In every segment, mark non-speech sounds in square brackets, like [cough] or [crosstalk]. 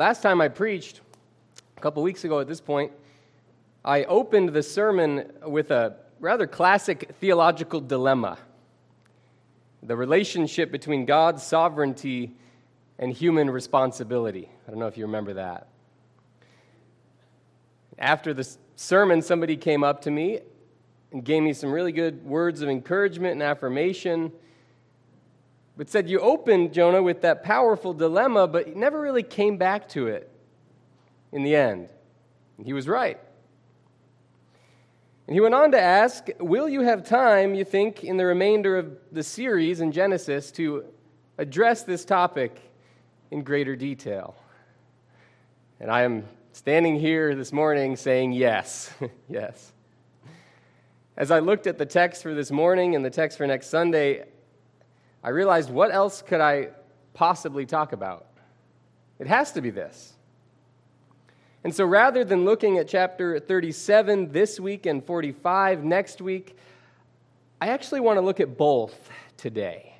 last time I preached, a couple weeks ago at this point, I opened the sermon with a rather classic theological dilemma the relationship between God's sovereignty and human responsibility. I don't know if you remember that. After the sermon, somebody came up to me and gave me some really good words of encouragement and affirmation, but said, You opened, Jonah, with that powerful dilemma, but never really came back to it in the end. And he was right. And he went on to ask, Will you have time, you think, in the remainder of the series in Genesis to address this topic in greater detail? And I am standing here this morning saying yes, [laughs] yes. As I looked at the text for this morning and the text for next Sunday, I realized what else could I possibly talk about? It has to be this. And so rather than looking at chapter 37 this week and 45 next week, I actually want to look at both today.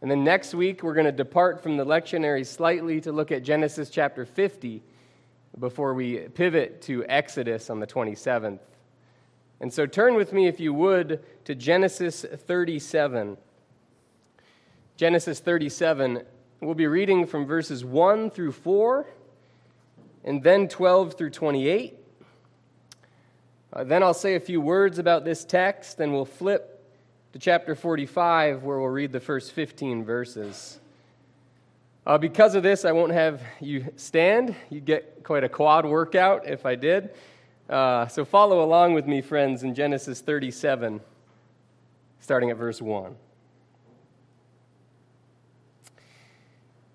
And then next week, we're going to depart from the lectionary slightly to look at Genesis chapter 50 before we pivot to Exodus on the 27th. And so turn with me, if you would, to Genesis 37. Genesis 37, we'll be reading from verses 1 through 4 and then 12 through 28. Uh, then I'll say a few words about this text, and we'll flip to chapter 45, where we'll read the first 15 verses. Uh, because of this, I won't have you stand. You'd get quite a quad workout if I did. Uh, so follow along with me, friends, in Genesis 37, starting at verse 1.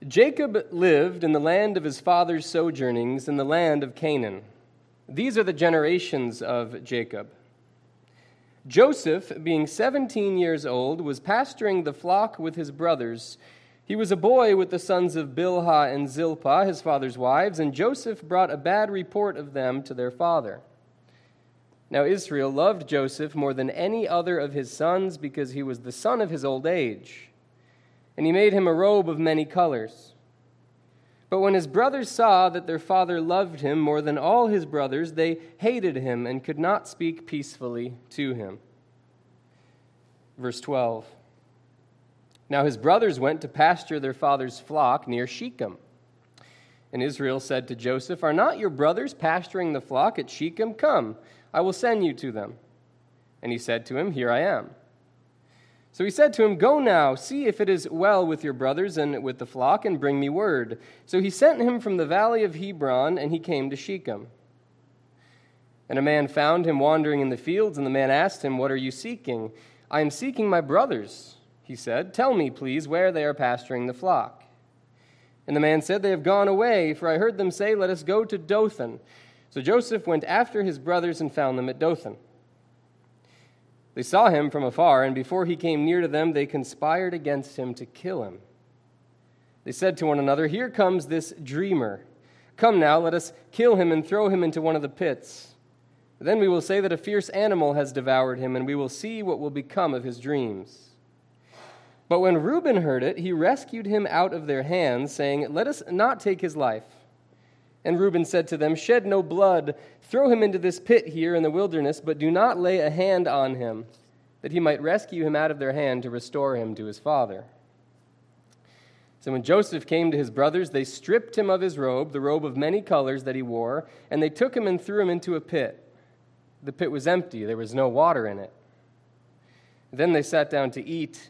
Jacob lived in the land of his father's sojournings in the land of Canaan. These are the generations of Jacob. Joseph, being 17 years old, was pasturing the flock with his brothers. He was a boy with the sons of Bilhah and Zilpah, his father's wives, and Joseph brought a bad report of them to their father. Now Israel loved Joseph more than any other of his sons because he was the son of his old age and he made him a robe of many colors. But when his brothers saw that their father loved him more than all his brothers, they hated him and could not speak peacefully to him. Verse 12 Now his brothers went to pasture their father's flock near Shechem. And Israel said to Joseph, Are not your brothers pasturing the flock at Shechem? Come, I will send you to them. And he said to him, Here I am. So he said to him, Go now, see if it is well with your brothers and with the flock, and bring me word. So he sent him from the valley of Hebron, and he came to Shechem. And a man found him wandering in the fields, and the man asked him, What are you seeking? I am seeking my brothers, he said. Tell me, please, where they are pasturing the flock. And the man said, They have gone away, for I heard them say, Let us go to Dothan. So Joseph went after his brothers and found them at Dothan. They saw him from afar, and before he came near to them, they conspired against him to kill him. They said to one another, Here comes this dreamer. Come now, let us kill him and throw him into one of the pits. Then we will say that a fierce animal has devoured him, and we will see what will become of his dreams. But when Reuben heard it, he rescued him out of their hands, saying, Let us not take his life. And Reuben said to them, Shed no blood, throw him into this pit here in the wilderness, but do not lay a hand on him, that he might rescue him out of their hand to restore him to his father. So when Joseph came to his brothers, they stripped him of his robe, the robe of many colors that he wore, and they took him and threw him into a pit. The pit was empty, there was no water in it. Then they sat down to eat.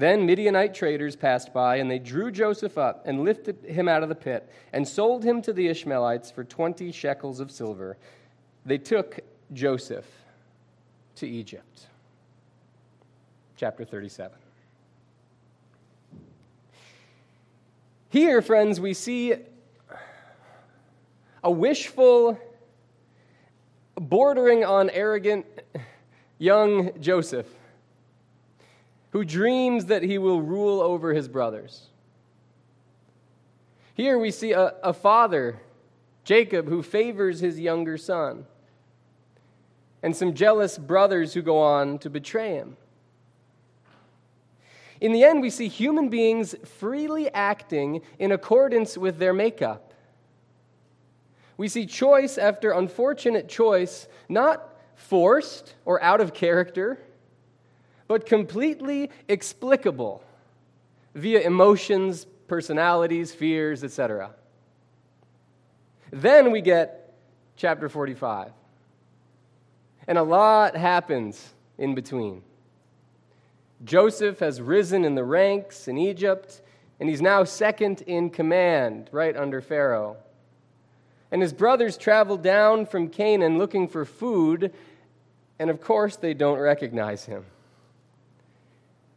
Then Midianite traders passed by, and they drew Joseph up and lifted him out of the pit and sold him to the Ishmaelites for 20 shekels of silver. They took Joseph to Egypt. Chapter 37. Here, friends, we see a wishful, bordering on arrogant, young Joseph, who dreams that he will rule over his brothers. Here we see a, a father, Jacob, who favors his younger son, and some jealous brothers who go on to betray him. In the end, we see human beings freely acting in accordance with their makeup. We see choice after unfortunate choice, not forced or out of character, but completely explicable via emotions, personalities, fears, etc. Then we get chapter 45. And a lot happens in between. Joseph has risen in the ranks in Egypt, and he's now second in command, right under Pharaoh. And his brothers travel down from Canaan looking for food, and of course, they don't recognize him.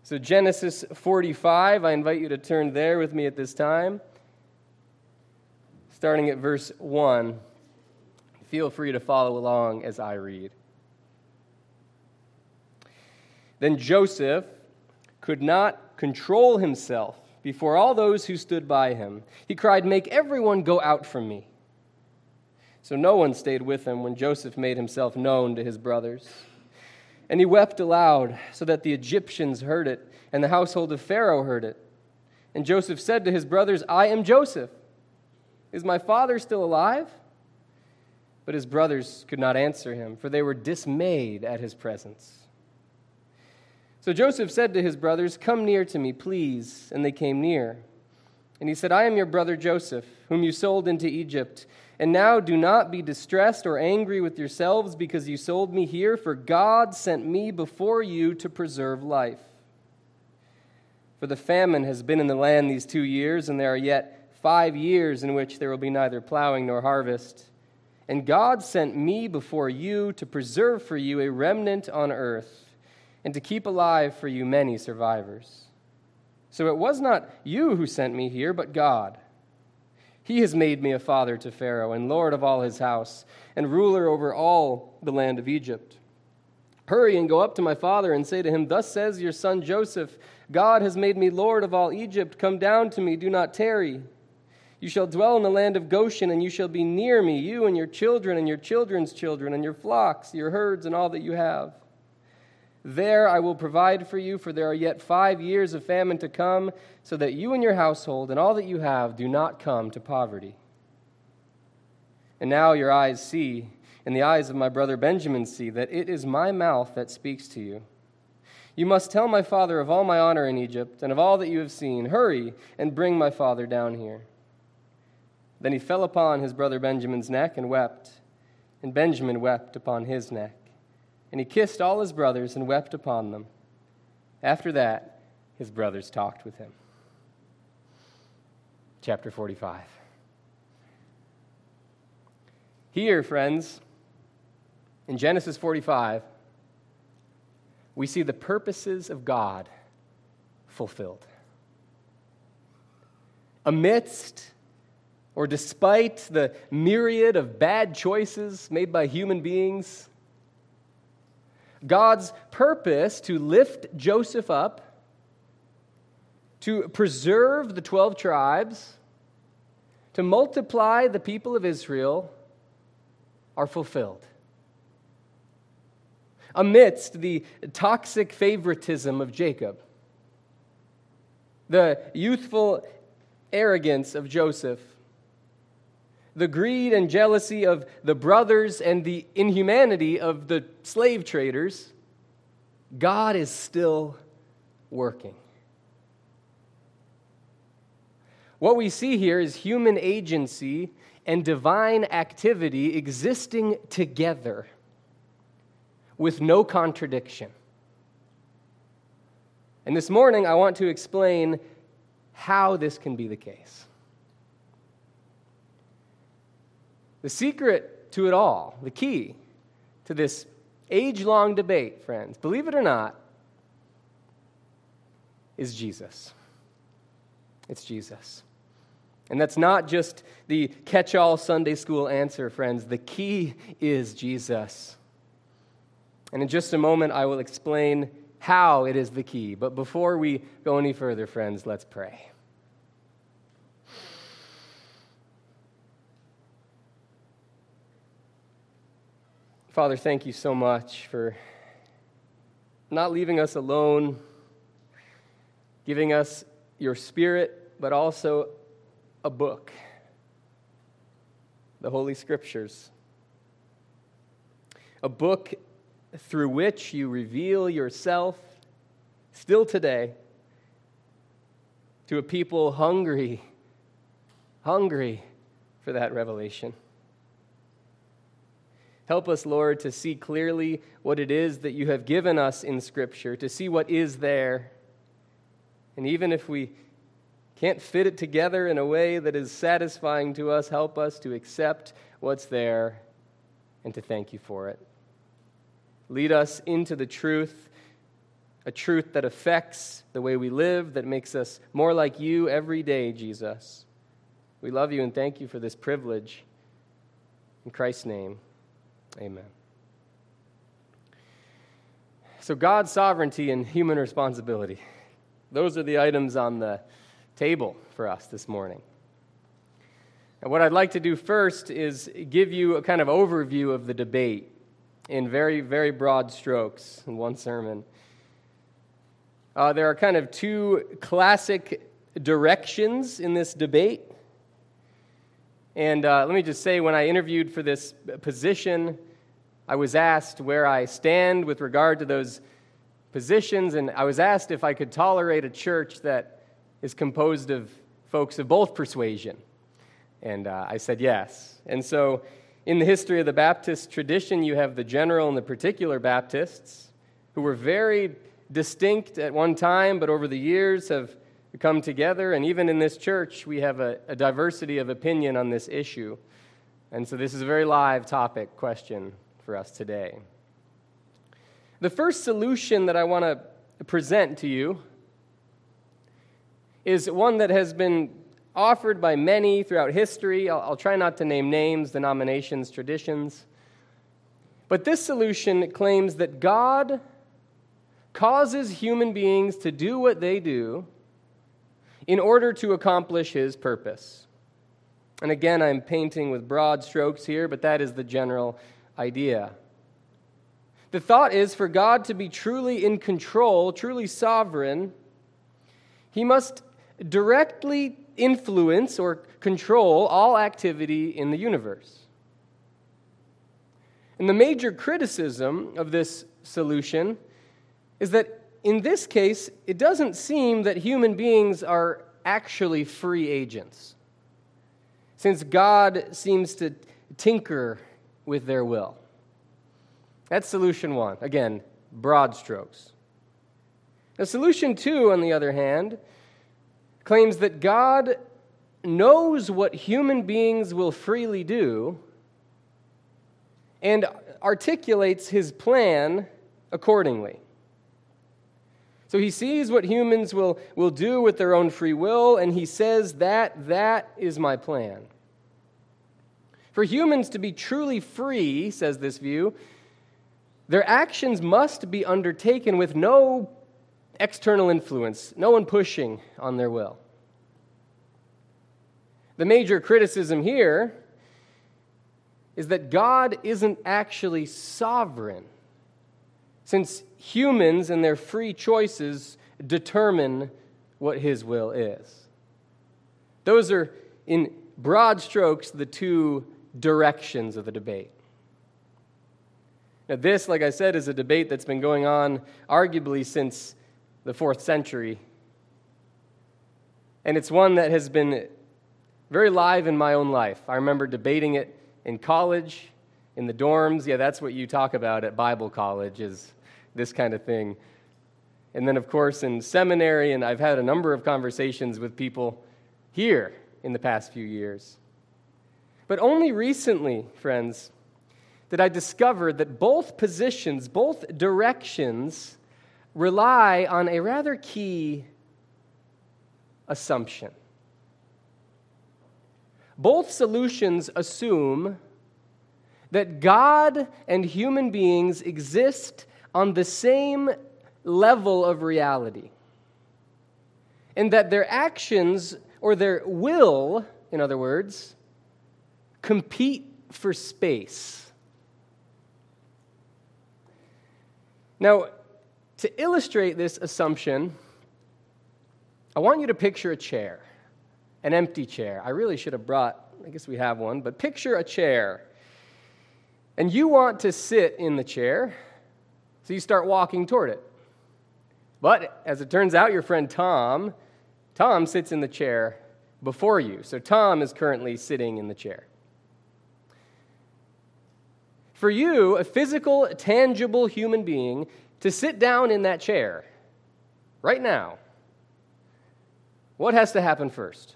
So, Genesis 45, I invite you to turn there with me at this time, starting at verse 1. Feel free to follow along as I read. Then Joseph could not control himself before all those who stood by him. He cried, Make everyone go out from me. So no one stayed with him when Joseph made himself known to his brothers. And he wept aloud, so that the Egyptians heard it, and the household of Pharaoh heard it. And Joseph said to his brothers, I am Joseph. Is my father still alive? But his brothers could not answer him, for they were dismayed at his presence. So Joseph said to his brothers, Come near to me, please. And they came near. And he said, I am your brother Joseph, whom you sold into Egypt. And now do not be distressed or angry with yourselves because you sold me here, for God sent me before you to preserve life. For the famine has been in the land these two years, and there are yet five years in which there will be neither plowing nor harvest. And God sent me before you to preserve for you a remnant on earth and to keep alive for you many survivors. So it was not you who sent me here, but God. He has made me a father to Pharaoh, and lord of all his house, and ruler over all the land of Egypt. Hurry and go up to my father and say to him, Thus says your son Joseph, God has made me lord of all Egypt. Come down to me, do not tarry. You shall dwell in the land of Goshen, and you shall be near me, you and your children, and your children's children, and your flocks, your herds, and all that you have. There I will provide for you, for there are yet five years of famine to come, so that you and your household and all that you have do not come to poverty. And now your eyes see, and the eyes of my brother Benjamin see, that it is my mouth that speaks to you. You must tell my father of all my honor in Egypt, and of all that you have seen. Hurry and bring my father down here. Then he fell upon his brother Benjamin's neck and wept, and Benjamin wept upon his neck. And he kissed all his brothers and wept upon them. After that, his brothers talked with him. Chapter 45. Here, friends, in Genesis 45, we see the purposes of God fulfilled. Amidst or despite the myriad of bad choices made by human beings, God's purpose to lift Joseph up, to preserve the 12 tribes, to multiply the people of Israel are fulfilled. Amidst the toxic favoritism of Jacob, the youthful arrogance of Joseph, the greed and jealousy of the brothers and the inhumanity of the slave traders, God is still working. What we see here is human agency and divine activity existing together with no contradiction. And this morning, I want to explain how this can be the case. The secret to it all, the key to this age long debate, friends, believe it or not, is Jesus. It's Jesus. And that's not just the catch all Sunday school answer, friends. The key is Jesus. And in just a moment, I will explain how it is the key. But before we go any further, friends, let's pray. Father, thank you so much for not leaving us alone, giving us your spirit, but also a book, the Holy Scriptures. A book through which you reveal yourself still today to a people hungry, hungry for that revelation. Help us, Lord, to see clearly what it is that you have given us in Scripture, to see what is there. And even if we can't fit it together in a way that is satisfying to us, help us to accept what's there and to thank you for it. Lead us into the truth, a truth that affects the way we live, that makes us more like you every day, Jesus. We love you and thank you for this privilege. In Christ's name. Amen. So, God's sovereignty and human responsibility. Those are the items on the table for us this morning. And what I'd like to do first is give you a kind of overview of the debate in very, very broad strokes in one sermon. Uh, there are kind of two classic directions in this debate. And uh, let me just say, when I interviewed for this position, I was asked where I stand with regard to those positions, and I was asked if I could tolerate a church that is composed of folks of both persuasion. And uh, I said yes. And so, in the history of the Baptist tradition, you have the general and the particular Baptists who were very distinct at one time, but over the years have come together. And even in this church, we have a, a diversity of opinion on this issue. And so this is a very live topic question for us today. The first solution that I want to present to you is one that has been offered by many throughout history. I'll, I'll, try not to name names, denominations, traditions. But this solution claims that God causes human beings to do what they do in order to accomplish his purpose. And again, I'm painting with broad strokes here, but that is the general idea. The thought is for God to be truly in control, truly sovereign, he must directly influence or control all activity in the universe. And the major criticism of this solution is that in this case, it doesn't seem that human beings are actually free agents, since God seems to tinker with their will. That's solution one. Again, broad strokes. Now, solution two, on the other hand, claims that God knows what human beings will freely do and articulates his plan accordingly. So he sees what humans will, will do with their own free will, and he says that that is my plan. For humans to be truly free, says this view, their actions must be undertaken with no external influence, no one pushing on their will. The major criticism here is that God isn't actually sovereign, since humans and their free choices determine what his will is. Those are, in broad strokes, the two directions of the debate. Now, this, like I said, is a debate that's been going on arguably since the fourth century. And it's one that has been very live in my own life. I remember debating it in college, in the dorms. Yeah, that's what you talk about at Bible college, is this kind of thing. And then, of course, in seminary, and I've had a number of conversations with people here in the past few years. But only recently, friends, did I discover that both positions, both directions, rely on a rather key assumption. Both solutions assume that God and human beings exist on the same level of reality, and that their actions or their will, in other words, compete for space. Now, to illustrate this assumption, I want you to picture a chair, an empty chair. I really should have brought, I guess we have one, but picture a chair. And you want to sit in the chair, so you start walking toward it. But as it turns out, your friend Tom, Tom sits in the chair before you. So Tom is currently sitting in the chair. For you, a physical, tangible human being, to sit down in that chair right now, what has to happen first?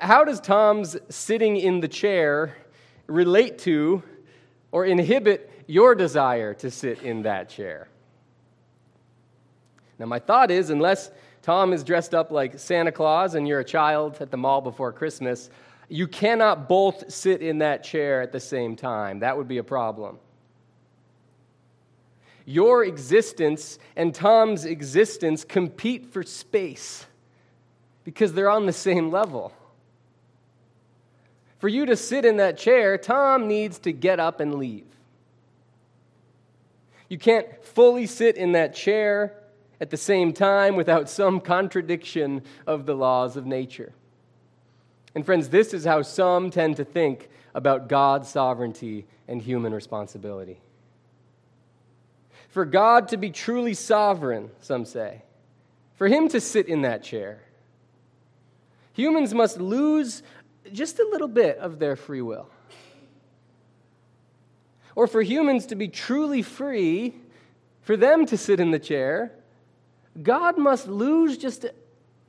How does Tom's sitting in the chair relate to or inhibit your desire to sit in that chair? Now, my thought is unless Tom is dressed up like Santa Claus and you're a child at the mall before Christmas, you cannot both sit in that chair at the same time. That would be a problem. Your existence and Tom's existence compete for space because they're on the same level. For you to sit in that chair, Tom needs to get up and leave. You can't fully sit in that chair at the same time without some contradiction of the laws of nature. And, friends, this is how some tend to think about God's sovereignty and human responsibility. For God to be truly sovereign, some say, for Him to sit in that chair, humans must lose just a little bit of their free will. Or for humans to be truly free, for them to sit in the chair, God must lose just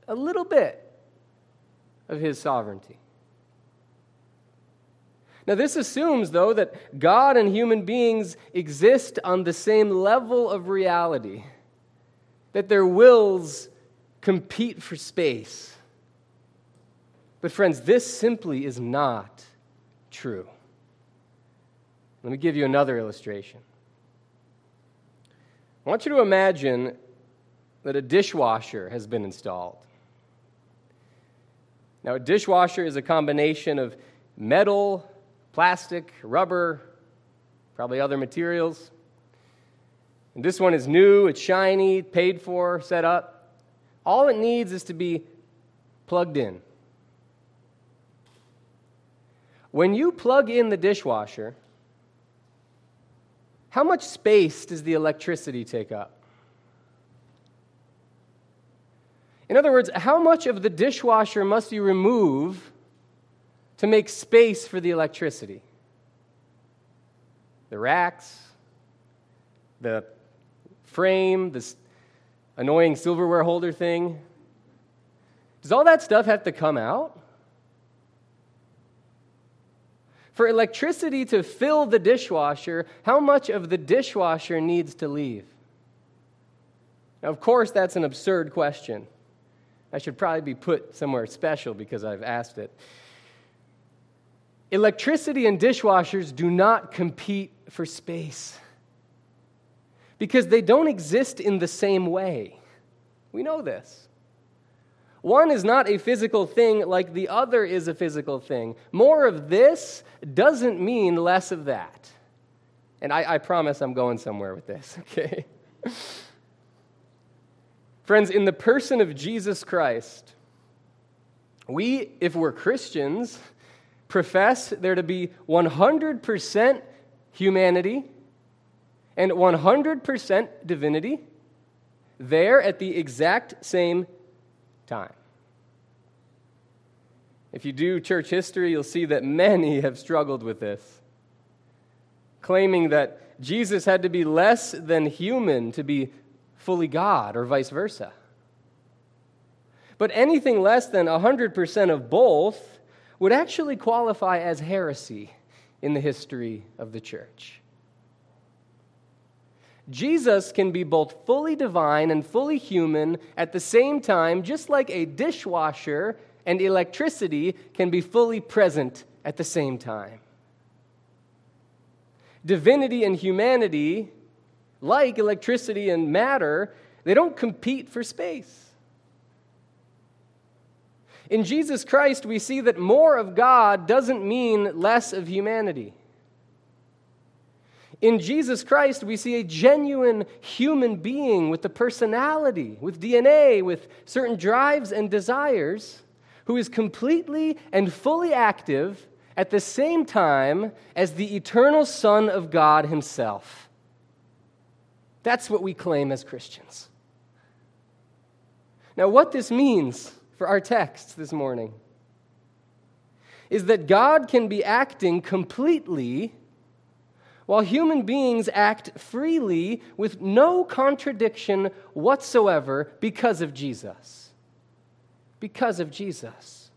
a, little bit of his sovereignty. Now, this assumes, though, that God and human beings exist on the same level of reality, that their wills compete for space. But, friends, this simply is not true. Let me give you another illustration. I want you to imagine that a dishwasher has been installed. Now, a dishwasher is a combination of metal, plastic, rubber, probably other materials. And this one is new, it's shiny, paid for, set up. All it needs is to be plugged in. When you plug in the dishwasher, how much space does the electricity take up? In other words, how much of the dishwasher must you remove to make space for the electricity? The racks, the frame, this annoying silverware holder thing. Does all that stuff have to come out? For electricity to fill the dishwasher, how much of the dishwasher needs to leave? Now, of course, that's an absurd question. I should probably be put somewhere special because I've asked it. Electricity and dishwashers do not compete for space because they don't exist in the same way. We know this. One is not a physical thing like the other is a physical thing. More of this doesn't mean less of that. And I, I promise I'm going somewhere with this, [laughs] okay? Friends, in the person of Jesus Christ, we, if we're Christians, profess there to be 100% humanity and 100% divinity there at the exact same time. If you do church history, you'll see that many have struggled with this, claiming that Jesus had to be less than human to be fully God, or vice versa. But anything less than 100% of both would actually qualify as heresy in the history of the church. Jesus can be both fully divine and fully human at the same time, just like a dishwasher and electricity can be fully present at the same time. Divinity and humanity, like electricity and matter, they don't compete for space. In Jesus Christ, we see that more of God doesn't mean less of humanity. In Jesus Christ, we see a genuine human being with a personality, with DNA, with certain drives and desires, who is completely and fully active at the same time as the eternal Son of God Himself. That's what we claim as Christians. Now, what this means for our text this morning is that God can be acting completely while human beings act freely with no contradiction whatsoever because of Jesus. Because of Jesus.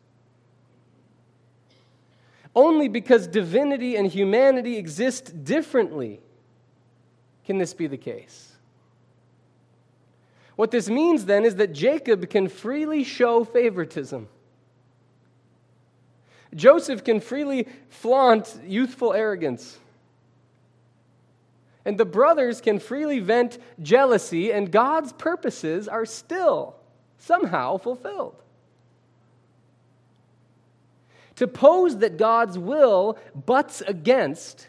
Only because divinity and humanity exist differently can this be the case. What this means then is that Jacob can freely show favoritism. Joseph can freely flaunt youthful arrogance. And the brothers can freely vent jealousy, and God's purposes are still somehow fulfilled. To pose that God's will butts against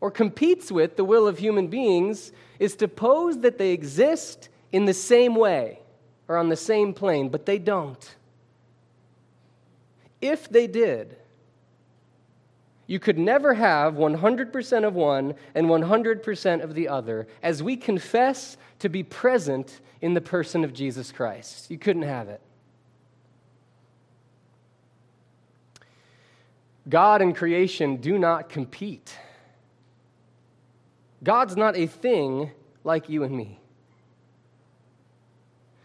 or competes with the will of human beings is to pose that they exist in the same way or on the same plane, but they don't. If they did, you could never have 100% of one and 100% of the other, as we confess to be present in the person of Jesus Christ. You couldn't have it. God and creation do not compete. God's not a thing like you and me.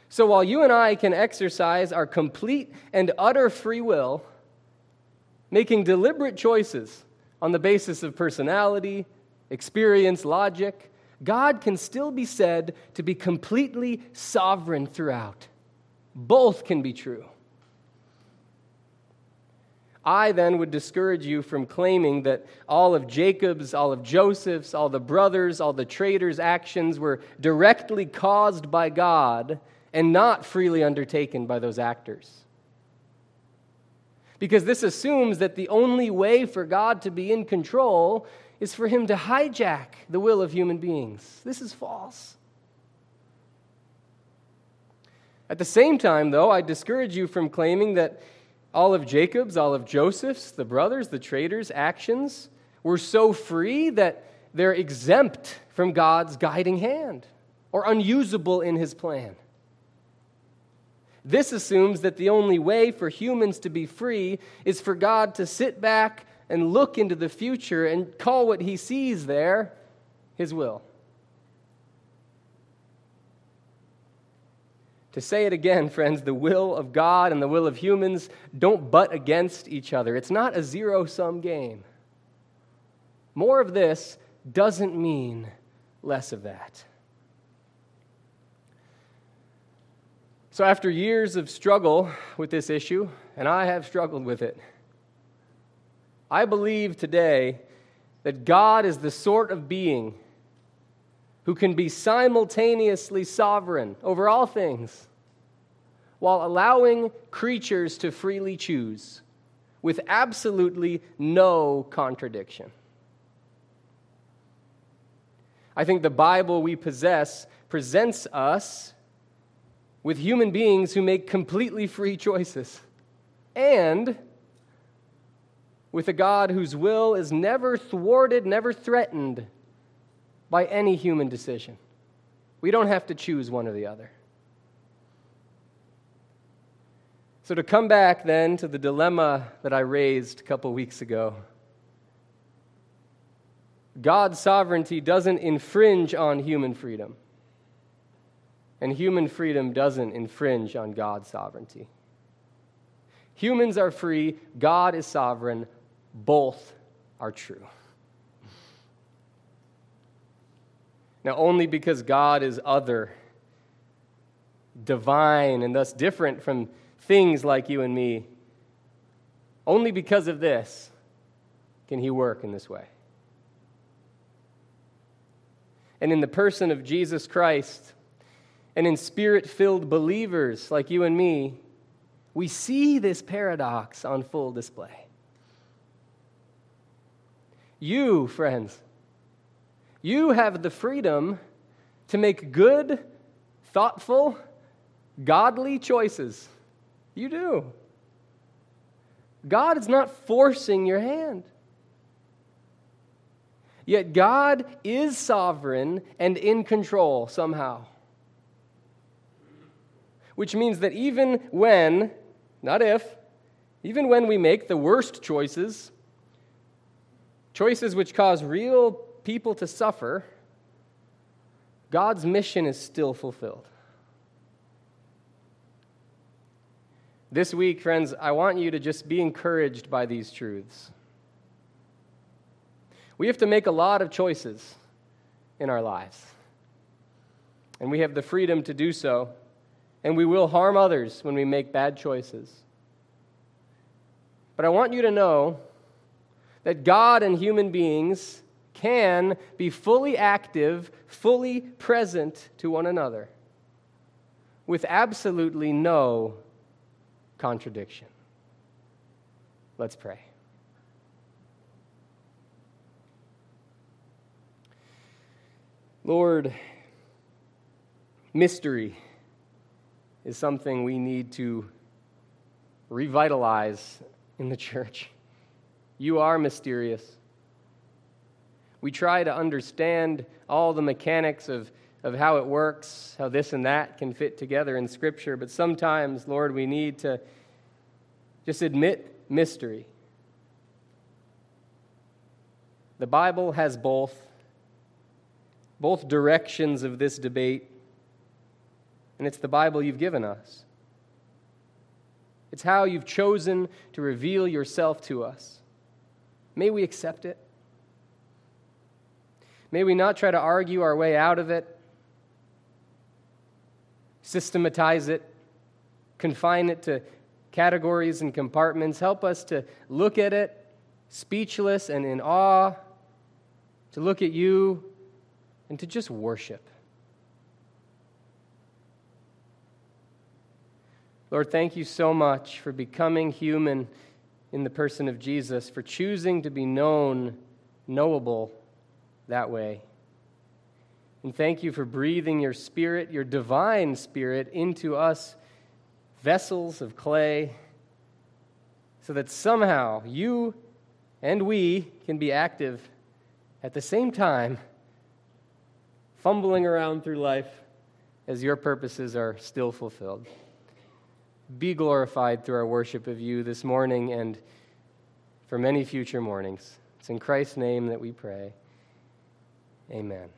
So while you and I can exercise our complete and utter free will, making deliberate choices on the basis of personality, experience, logic, God can still be said to be completely sovereign throughout. Both can be true. I then would discourage you from claiming that all of Jacob's, all of Joseph's, all the brothers, all the traitors' actions were directly caused by God and not freely undertaken by those actors. Because this assumes that the only way for God to be in control is for him to hijack the will of human beings. This is false. At the same time, though, I discourage you from claiming that all of Jacob's, all of Joseph's, the brothers, the traders' actions were so free that they're exempt from God's guiding hand or unusable in his plan. This assumes that the only way for humans to be free is for God to sit back and look into the future and call what he sees there his will. To say it again, friends, the will of God and the will of humans don't butt against each other. It's not a zero sum game. More of this doesn't mean less of that. So, after years of struggle with this issue, and I have struggled with it, I believe today that God is the sort of being who can be simultaneously sovereign over all things while allowing creatures to freely choose with absolutely no contradiction. I think the Bible we possess presents us with human beings who make completely free choices, and with a God whose will is never thwarted, never threatened by any human decision. We don't have to choose one or the other. So, to come back then to the dilemma that I raised a couple weeks ago, God's sovereignty doesn't infringe on human freedom and human freedom doesn't infringe on God's sovereignty. Humans are free, God is sovereign, both are true. Now, only because God is other, divine, and thus different from things like you and me. Only because of this can he work in this way. And in the person of Jesus Christ, and in spirit filled believers like you and me, we see this paradox on full display. You, friends, you have the freedom to make good, thoughtful, godly choices. You do. God is not forcing your hand. Yet God is sovereign and in control somehow. Which means that even when, not if, even when we make the worst choices, choices which cause real people to suffer, God's mission is still fulfilled. This week, friends, I want you to just be encouraged by these truths. We have to make a lot of choices in our lives, and we have the freedom to do so, and we will harm others when we make bad choices. But I want you to know that God and human beings can be fully active, fully present to one another with absolutely no contradiction. Let's pray. Lord, mystery is something we need to revitalize in the church. You are mysterious. We try to understand all the mechanics of, of how it works, how this and that can fit together in Scripture, but sometimes, Lord, we need to just admit mystery. The Bible has both, both directions of this debate, and it's the Bible you've given us. It's how you've chosen to reveal yourself to us. May we accept it. May we not try to argue our way out of it, systematize it, confine it to categories and compartments. Help us to look at it speechless and in awe, to look at you and to just worship. Lord, thank you so much for becoming human in the person of Jesus, for choosing to be known, knowable that way. And thank you for breathing your spirit, your divine spirit, into us, vessels of clay, so that somehow you and we can be active at the same time, fumbling around through life as your purposes are still fulfilled be glorified through our worship of you this morning and for many future mornings. It's in Christ's name that we pray. Amen.